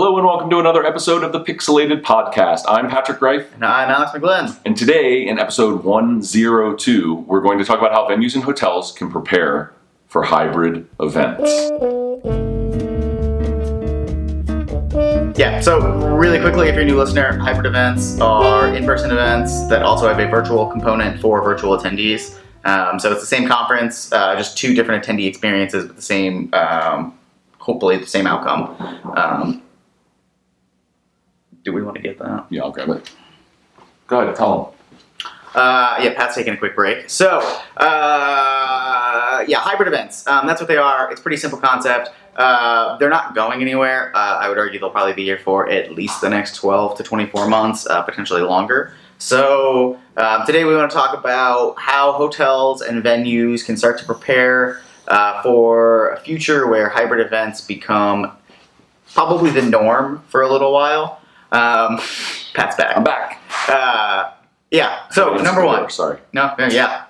Hello and welcome to another episode of the Pixilated Podcast. I'm Patrick Rife, And I'm Alex McGlynn. and today in episode 102, we're going to talk about how venues and hotels can prepare for hybrid events. Yeah, so really quickly, if you're a new listener, hybrid events are in person events that also have a virtual component for virtual attendees. Um, so it's the same conference, uh, just two different attendee experiences, but the same, um, hopefully, the same outcome. Um, do we want to get that? Yeah, I'll grab it. Go ahead, tell Uh, yeah, Pat's taking a quick break. So, uh, yeah, hybrid events. Um, that's what they are. It's a pretty simple concept. Uh, they're not going anywhere. Uh, I would argue they'll probably be here for at least the next 12 to 24 months, uh, potentially longer. So, um, today we want to talk about how hotels and venues can start to prepare uh, for a future where hybrid events become probably the norm for a little while. Um, Pat's back. I'm back. Uh, yeah. So Venues number one. hotels, Sorry. No. no, Yeah.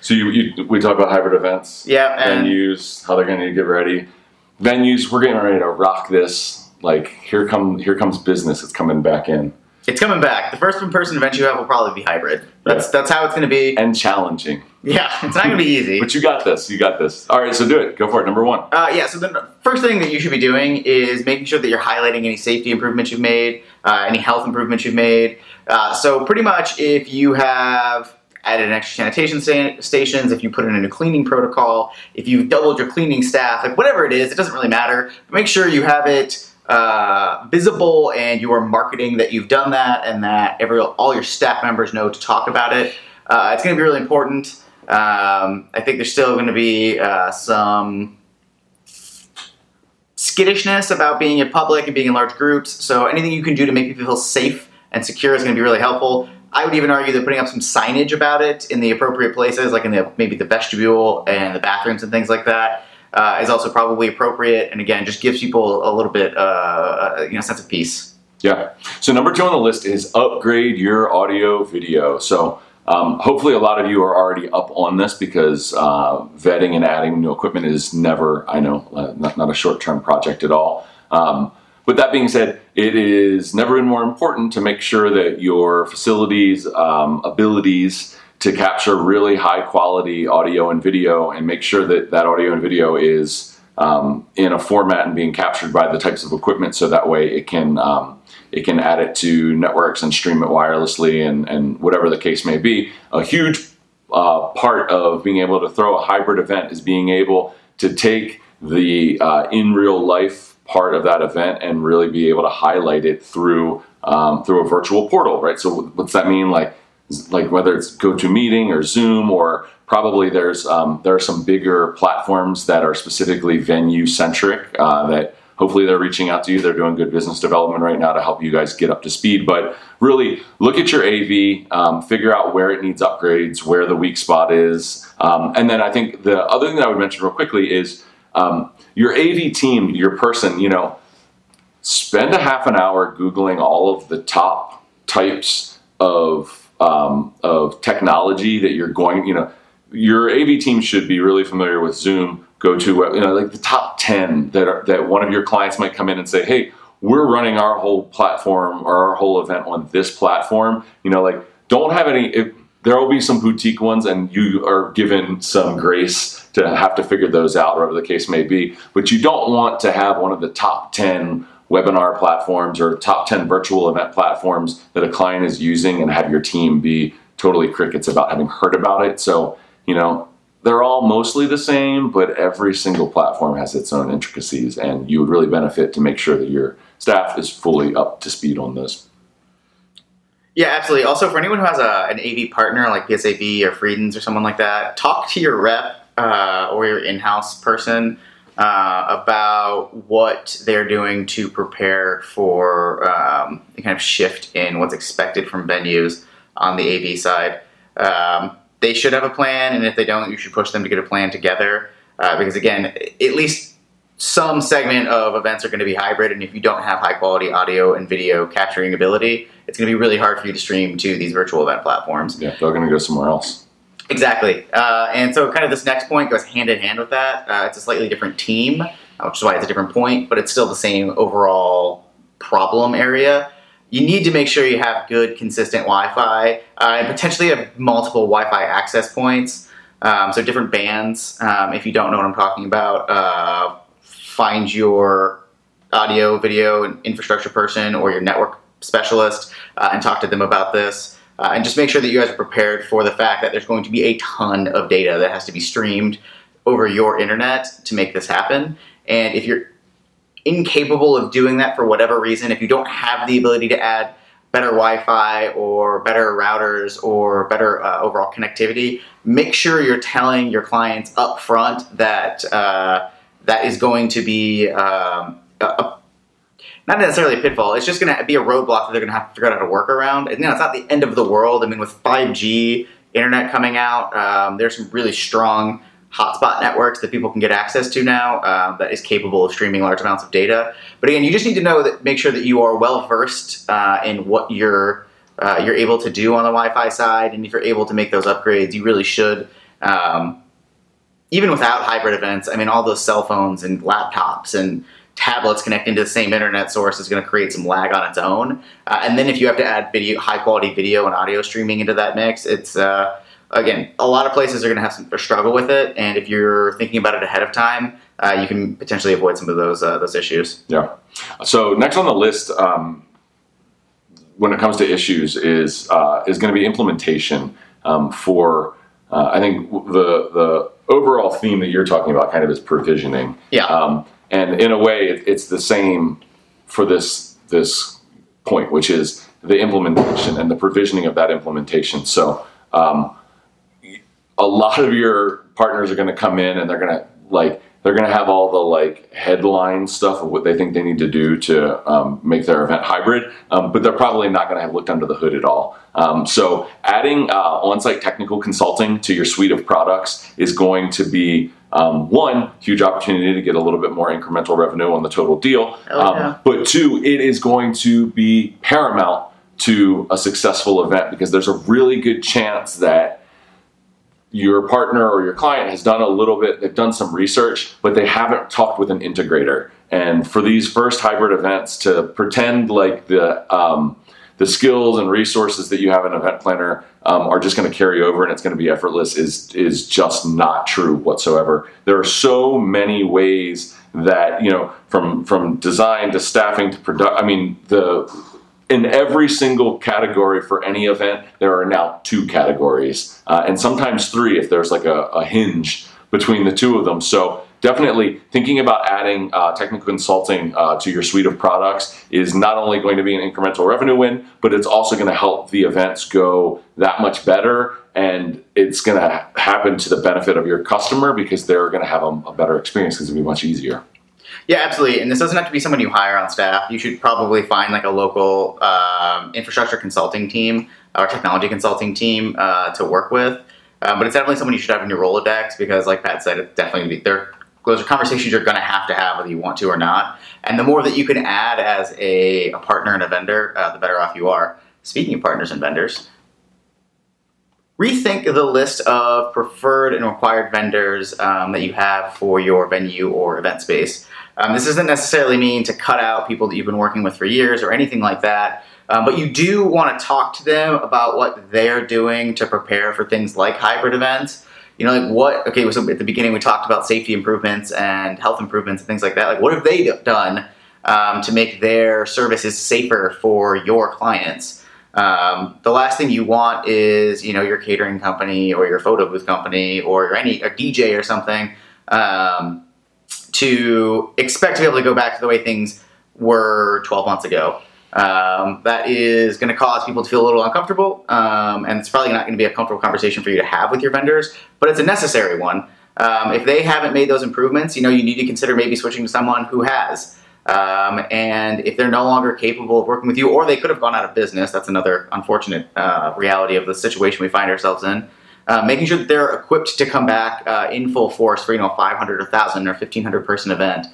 So you, you, we talk about hybrid events, Yeah. And venues, how they're going to get ready. Venues, we're getting ready to rock this. Like here come here comes business. It's coming back in it's coming back. The first in-person event you have will probably be hybrid. That's that's how it's going to be. and challenging. Yeah. It's not going to be easy. But you got this. You got this. All right, so do it. Go for it. Number one. Uh, yeah, so the first thing that you should be doing is making sure that you're highlighting any safety improvements you've made, uh, any health improvements you've made. Uh, so, pretty much, if you have added an extra sanitation sta- stations, if you put in a new cleaning protocol, if you've doubled your cleaning staff, like whatever it is, it doesn't really matter. But make sure you have it uh, visible and you are marketing that you've done that and that every all your staff members know to talk about it. Uh, it's going to be really important. Um, I think there's still going to be uh, some skittishness about being in public and being in large groups. So anything you can do to make people feel safe and secure is going to be really helpful. I would even argue that putting up some signage about it in the appropriate places, like in the maybe the vestibule and the bathrooms and things like that, uh, is also probably appropriate. And again, just gives people a little bit, uh, you know, sense of peace. Yeah. So number two on the list is upgrade your audio video. So um, hopefully a lot of you are already up on this because uh, vetting and adding new equipment is never, I know, uh, not, not a short-term project at all. Um, with that being said, it is never been more important to make sure that your facilities' um, abilities to capture really high quality audio and video and make sure that that audio and video is um, in a format and being captured by the types of equipment so that way it can um, it can add it to networks and stream it wirelessly and, and whatever the case may be. A huge uh, part of being able to throw a hybrid event is being able to take the uh, in real life part of that event and really be able to highlight it through um, through a virtual portal, right? So what's that mean? Like like whether it's GoToMeeting or Zoom or probably there's um, there are some bigger platforms that are specifically venue centric uh, that hopefully they're reaching out to you. They're doing good business development right now to help you guys get up to speed. But really look at your AV, um, figure out where it needs upgrades, where the weak spot is, um, and then I think the other thing that I would mention real quickly is um, your AV team, your person. You know, spend a half an hour googling all of the top types of um, of technology that you're going. You know, your AV team should be really familiar with Zoom. Go to you know like the top ten that are, that one of your clients might come in and say, hey. We're running our whole platform or our whole event on this platform. You know, like don't have any. If, there will be some boutique ones, and you are given some grace to have to figure those out, whatever the case may be. But you don't want to have one of the top 10 webinar platforms or top 10 virtual event platforms that a client is using and have your team be totally crickets about having heard about it. So, you know, they're all mostly the same, but every single platform has its own intricacies, and you would really benefit to make sure that your staff is fully up to speed on those. Yeah, absolutely. Also, for anyone who has a, an AV partner like PSAV or Friedens or someone like that, talk to your rep uh, or your in-house person uh, about what they're doing to prepare for um, the kind of shift in what's expected from venues on the AV side. Um, they should have a plan, and if they don't, you should push them to get a plan together. Uh, because again, at least some segment of events are going to be hybrid, and if you don't have high quality audio and video capturing ability, it's going to be really hard for you to stream to these virtual event platforms. Yeah, they're going to go somewhere else. Exactly. Uh, and so, kind of this next point goes hand in hand with that. Uh, it's a slightly different team, uh, which is why it's a different point, but it's still the same overall problem area, you need to make sure you have good, consistent Wi-Fi uh, and potentially have multiple Wi-Fi access points. Um, so different bands. Um, if you don't know what I'm talking about, uh, find your audio, video, and infrastructure person or your network specialist uh, and talk to them about this. Uh, and just make sure that you guys are prepared for the fact that there's going to be a ton of data that has to be streamed over your internet to make this happen. And if you're incapable of doing that for whatever reason, if you don't have the ability to add better Wi-Fi or better routers or better uh, overall connectivity, make sure you're telling your clients up front that uh, that is going to be um, a, not necessarily a pitfall. It's just going to be a roadblock that they're going to have to figure out how to work around. And you know, it's not the end of the world. I mean, with 5G internet coming out, um, there's some really strong hotspot networks that people can get access to now uh, that is capable of streaming large amounts of data. But again, you just need to know that make sure that you are well versed uh, in what you're uh, you're able to do on the Wi-Fi side, and if you're able to make those upgrades, you really should. Um, even without hybrid events, I mean, all those cell phones and laptops and tablets connecting to the same internet source is going to create some lag on its own. Uh, and then if you have to add video, high quality video and audio streaming into that mix, it's uh, again, a lot of places are going to have some struggle with it, and if you're thinking about it ahead of time, uh, you can potentially avoid some of those uh, those issues. Yeah. So next on the list, um, when it comes to issues, is uh, is going to be implementation um, for. Uh, I think the the overall theme that you're talking about kind of is provisioning. Yeah. Um, and in a way, it, it's the same for this this point, which is the implementation and the provisioning of that implementation. So. Um, a lot of your partners are going to come in and they're going to like they're going to have all the like headline stuff of what they think they need to do to um, make their event hybrid, um, but they're probably not going to have looked under the hood at all. Um, so adding uh, on-site technical consulting to your suite of products is going to be um, one huge opportunity to get a little bit more incremental revenue on the total deal, oh, yeah. but two, it is going to be paramount to a successful event because there's a really good chance that your partner or your client has done a little bit, they've done some research, but they haven't talked with an integrator. And for these first hybrid events, to pretend like the um, the skills and resources that you have in event planner um, are just going to carry over and it's going to be effortless is is just not true whatsoever. There are so many ways that you know from from design to staffing to product. I mean the in every single category for any event, there are now two categories, uh, and sometimes three if there's like a, a, hinge between the two of them. So definitely thinking about adding uh, technical consulting uh, to your suite of products is not only going to be an incremental revenue win, but it's also going to help the events go that much better. And it's going to happen to the benefit of your customer because they're going to have a, a better experience because it'll be much easier. Yeah, absolutely. And this doesn't have to be someone you hire on staff. You should probably find like a local um, infrastructure consulting team or technology consulting team uh, to work with. Um, but it's definitely someone you should have in your Rolodex because, like Pat said, it's definitely there. Those are conversations you're going to have to have whether you want to or not. And the more that you can add as a, a partner and a vendor, uh, the better off you are. Speaking of partners and vendors, rethink the list of preferred and required vendors um, that you have for your venue or event space. Um, this doesn't necessarily mean to cut out people that you've been working with for years or anything like that, um, but you do want to talk to them about what they're doing to prepare for things like hybrid events. You know, like what, okay, so at the beginning we talked about safety improvements and health improvements and things like that. Like, what have they done um, to make their services safer for your clients? Um, the last thing you want is, you know, your catering company or your photo booth company or any a DJ or something um, to expect to be able to go back to the way things were 12 months ago. Um, that is going to cause people to feel a little uncomfortable, um, and it's probably not going to be a comfortable conversation for you to have with your vendors, but it's a necessary one. Um, if they haven't made those improvements, you know you need to consider maybe switching to someone who has. Um, and if they're no longer capable of working with you, or they could have gone out of business, that's another unfortunate uh, reality of the situation we find ourselves in. Uh, making sure that they're equipped to come back uh, in full force for you know 500 or 1000 or 1500 person event.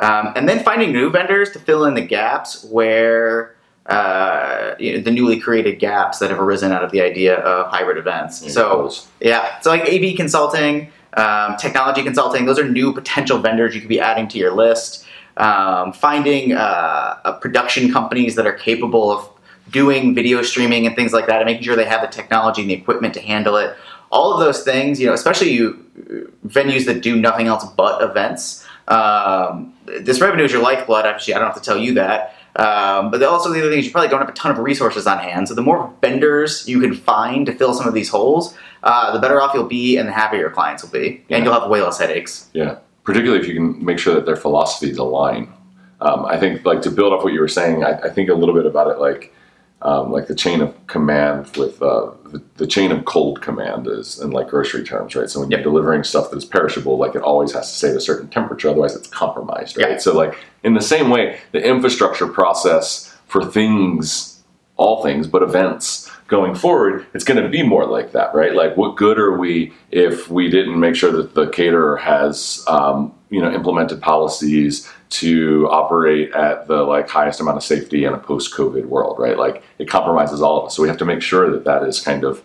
Um, and then finding new vendors to fill in the gaps where uh, you know, the newly created gaps that have arisen out of the idea of hybrid events. Yeah, so yeah so like av consulting um, technology consulting those are new potential vendors you could be adding to your list. Um, finding uh, uh, production companies that are capable of doing video streaming and things like that, and making sure they have the technology and the equipment to handle it. All of those things, you know, especially you venues that do nothing else but events. Um, this revenue is your lifeblood. Obviously, I don't have to tell you that. Um, but also the other thing is you probably don't have a ton of resources on hand. So the more vendors you can find to fill some of these holes, uh, the better off you'll be, and the happier your clients will be, Yeah. and you'll have way less headaches. Yeah, particularly if you can make sure that their philosophies align. Um, I think, like to build off what you were saying, I, I think a little bit about it, like um, like the chain of command with uh, the, the chain of cold command is in like grocery terms, right? So when you're delivering stuff that is perishable, like it always has to stay at a certain temperature, otherwise it's compromised, right? So like in the same way, the infrastructure process for things, all things, but events going forward, it's going to be more like that, right? Like, what good are we if we didn't make sure that the caterer has, um, you know, implemented policies to operate at the like highest amount of safety in a post-COVID world, right? Like, it compromises all of us, so we have to make sure that that is kind of,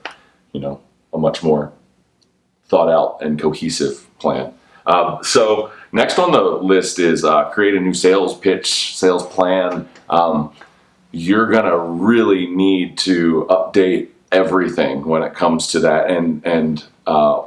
you know, a much more thought out and cohesive plan. Um, so next on the list is uh, create a new sales pitch, sales plan. Um, you're gonna really need to update everything when it comes to that, and and uh,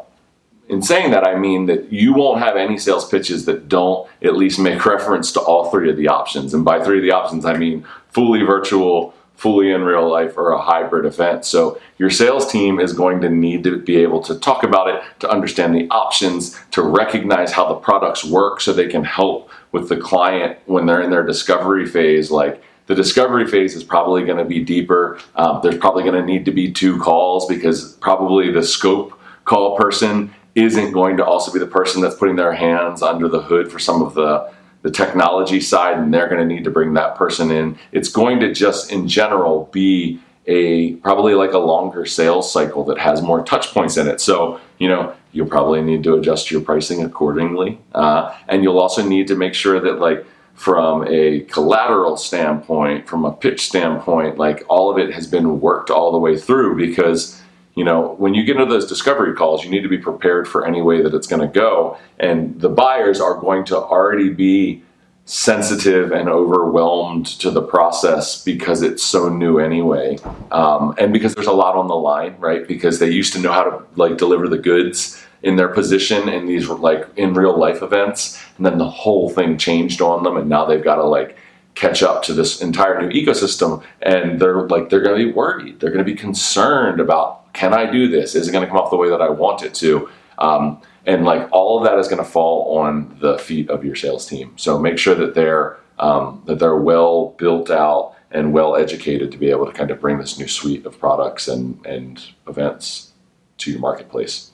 in saying that, I mean that you won't have any sales pitches that don't at least make reference to all three of the options. And by three of the options, I mean fully virtual, fully in real life, or a hybrid event. So your sales team is going to need to be able to talk about it, to understand the options, to recognize how the products work so they can help with the client when they're in their discovery phase. Like, the discovery phase is probably going to be deeper. Um, there's probably going to need to be two calls because probably the scope call person isn't going to also be the person that's putting their hands under the hood for some of the the technology side and they're going to need to bring that person in. It's going to just in general be a probably like a longer sales cycle that has more touch points in it. So you know you'll probably need to adjust your pricing accordingly uh, and you'll also need to make sure that like from a collateral standpoint from a pitch standpoint like all of it has been worked all the way through because you know, when you get into those discovery calls, you need to be prepared for any way that it's going to go. And the buyers are going to already be sensitive and overwhelmed to the process because it's so new anyway. Um, and because there's a lot on the line, right? Because they used to know how to like deliver the goods in their position in these like in real life events. And then the whole thing changed on them. And now they've got to like, catch up to this entire new ecosystem and they're like they're going to be worried. They're going to be concerned about can i do this? Is it going to come off the way that i want it to? Um, and like all of that is going to fall on the feet of your sales team. So make sure that they're um, that they're well built out and well educated to be able to kind of bring this new suite of products and and events to your marketplace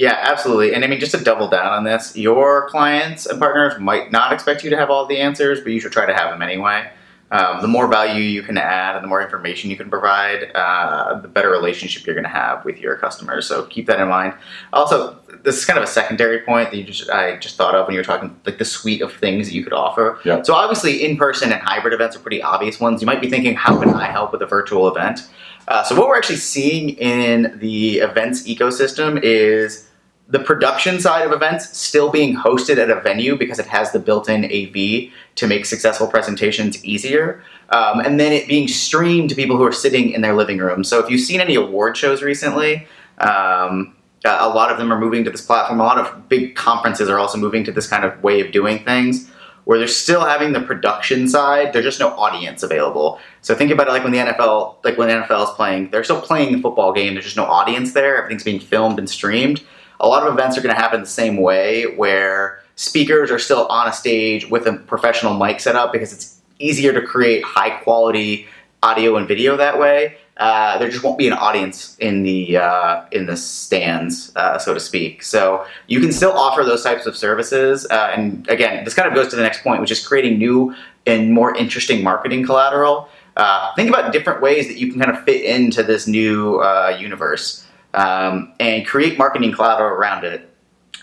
Yeah, absolutely. And I mean, just to double down on this, your clients and partners might not expect you to have all the answers, but you should try to have them anyway. Um, the more value you can add and the more information you can provide, uh, the better relationship you're going to have with your customers. So keep that in mind. Also, this is kind of a secondary point that you just I just thought of when you were talking like the suite of things that you could offer. Yeah. So obviously, in-person and hybrid events are pretty obvious ones. You might be thinking, how can I help with a virtual event? Uh, so what we're actually seeing in the events ecosystem is the production side of events still being hosted at a venue because it has the built-in AV to make successful presentations easier, um, and then it being streamed to people who are sitting in their living room. So if you've seen any award shows recently, um, a lot of them are moving to this platform. A lot of big conferences are also moving to this kind of way of doing things. Where they're still having the production side, there's just no audience available. So think about it like when the NFL, like when the NFL is playing, they're still playing the football game. There's just no audience there. Everything's being filmed and streamed a lot of events are going to happen the same way where speakers are still on a stage with a professional mic set up because it's easier to create high quality audio and video that way. Uh, there just won't be an audience in the uh, in the stands uh, so to speak. So you can still offer those types of services uh, and again this kind of goes to the next point which is creating new and more interesting marketing collateral. Uh, think about different ways that you can kind of fit into this new uh, universe um, and create marketing collateral around it.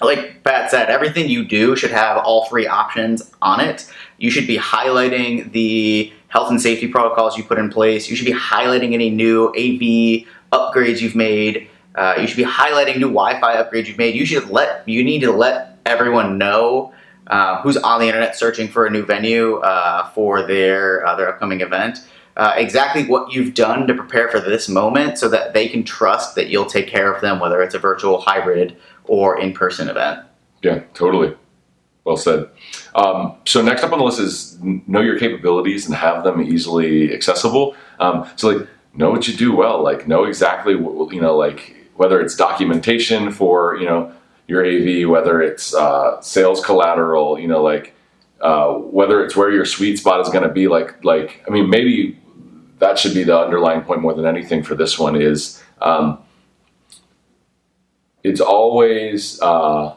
Like Pat said, everything you do should have all three options on it. You should be highlighting the health and safety protocols you put in place. You should be highlighting any new AV upgrades you've made. Uh, you should be highlighting new Wi-Fi upgrades you've made. You should let you need to let everyone know uh, who's on the internet searching for a new venue uh, for their uh, their upcoming event. Uh, exactly what you've done to prepare for this moment so that they can trust that you'll take care of them, whether it's a virtual, hybrid, or in person event. Yeah, totally. Well said. Um, so next up on the list is know your capabilities and have them easily accessible. Um, so like know what you do well, like know exactly what, you know, like whether it's documentation for you know your AV, whether it's uh, sales collateral, you know, like uh, whether it's where your sweet spot is going to be. Like like I mean maybe that should be the underlying point more than anything for this one is um, it's always uh,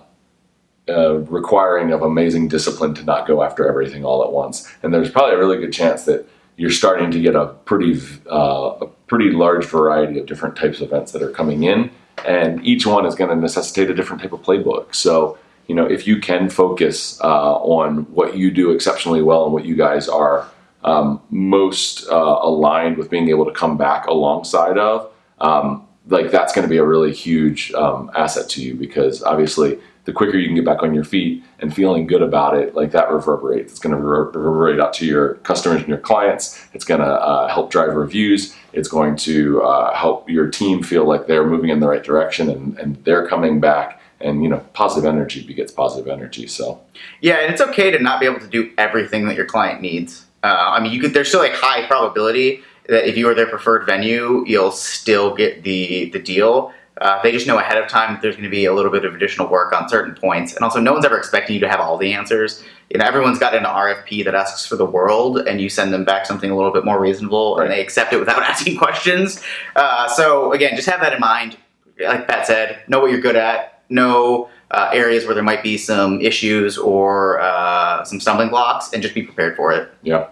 uh, requiring of amazing discipline to not go after everything all at once. And there's probably a really good chance that you're starting to get a pretty uh, a pretty large variety of different types of events that are coming in, and each one is going to necessitate a different type of playbook. So you know if you can focus uh, on what you do exceptionally well and what you guys are um, most uh, aligned with being able to come back alongside of, um, like that's going to be a really huge um, asset to you because obviously the quicker you can get back on your feet and feeling good about it, like that reverberates. It's going to reverberate out to your customers and your clients. It's going to uh, help drive reviews. It's going to uh, help your team feel like they're moving in the right direction and, and they're coming back and you know positive energy begets positive energy so yeah and it's okay to not be able to do everything that your client needs uh, I mean, you could. There's still a high probability that if you are their preferred venue, you'll still get the the deal. Uh, they just know ahead of time that there's going to be a little bit of additional work on certain points, and also no one's ever expecting you to have all the answers. You know, everyone's got an RFP that asks for the world, and you send them back something a little bit more reasonable, right. and they accept it without asking questions. Uh, so again, just have that in mind. Like Pat said, know what you're good at. Know uh, areas where there might be some issues or uh, some stumbling blocks, and just be prepared for it. Yeah.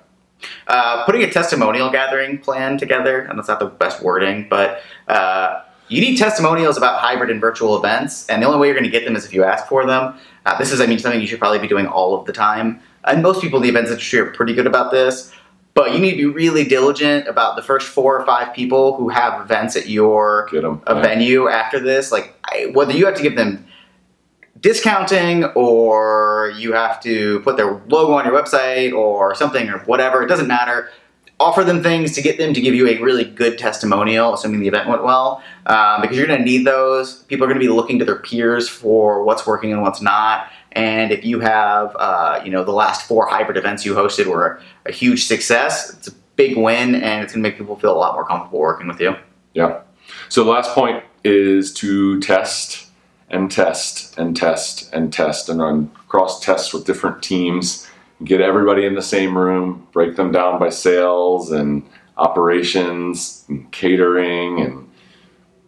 Uh, putting a testimonial gathering plan together, and that's not the best wording, but uh, you need testimonials about hybrid and virtual events, and the only way you're going to get them is if you ask for them. Uh, this is, I mean, something you should probably be doing all of the time. And most people in the events industry are pretty good about this, but you need to be really diligent about the first four or five people who have events at your venue after this. Like, whether you have to give them discounting or you have to put their logo on your website or something or whatever, it doesn't matter. Offer them things to get them to give you a really good testimonial, assuming the event went well, um, because you're going to need those. People are going to be looking to their peers for what's working and what's not. And if you have, uh, you know, the last four hybrid events you hosted were a huge success, it's a big win, and it's going to make people feel a lot more comfortable working with you. Yeah. So the last point is to test and test and test and test and run cross tests with different teams, get everybody in the same room, break them down by sales and operations and catering and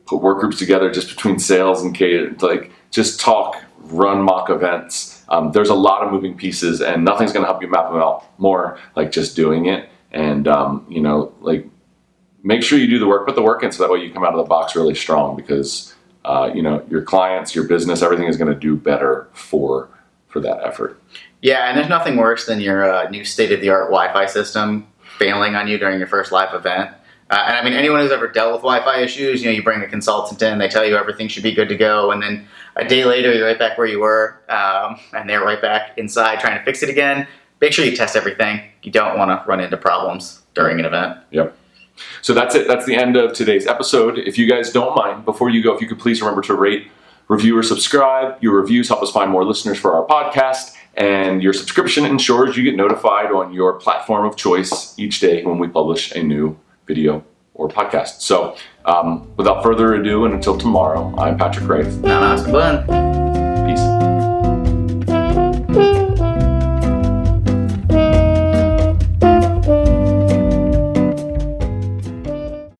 put work groups together just between sales and catering. Like just talk, run mock events. Um, there's a lot of moving pieces and nothing's going to help you map them out more like just doing it. And, um, you know, like make sure you do the work, put the work in so that way you come out of the box really strong because uh, you know your clients, your business, everything is going to do better for for that effort. Yeah, and there's nothing worse than your uh, new state of the art Wi-Fi system failing on you during your first live event. Uh, and I mean, anyone who's ever dealt with Wi-Fi issues, you know, you bring a consultant in, they tell you everything should be good to go, and then a day later, you're right back where you were, um, and they're right back inside trying to fix it again. Make sure you test everything. You don't want to run into problems during an event. Yep. So that's it. That's the end of today's episode. If you guys don't mind, before you go, if you could please remember to rate, review, or subscribe. Your reviews help us find more listeners for our podcast, and your subscription ensures you get notified on your platform of choice each day when we publish a new video or podcast. So, um, without further ado, and until tomorrow, I'm Patrick Rife. I'm Alex McGlynn.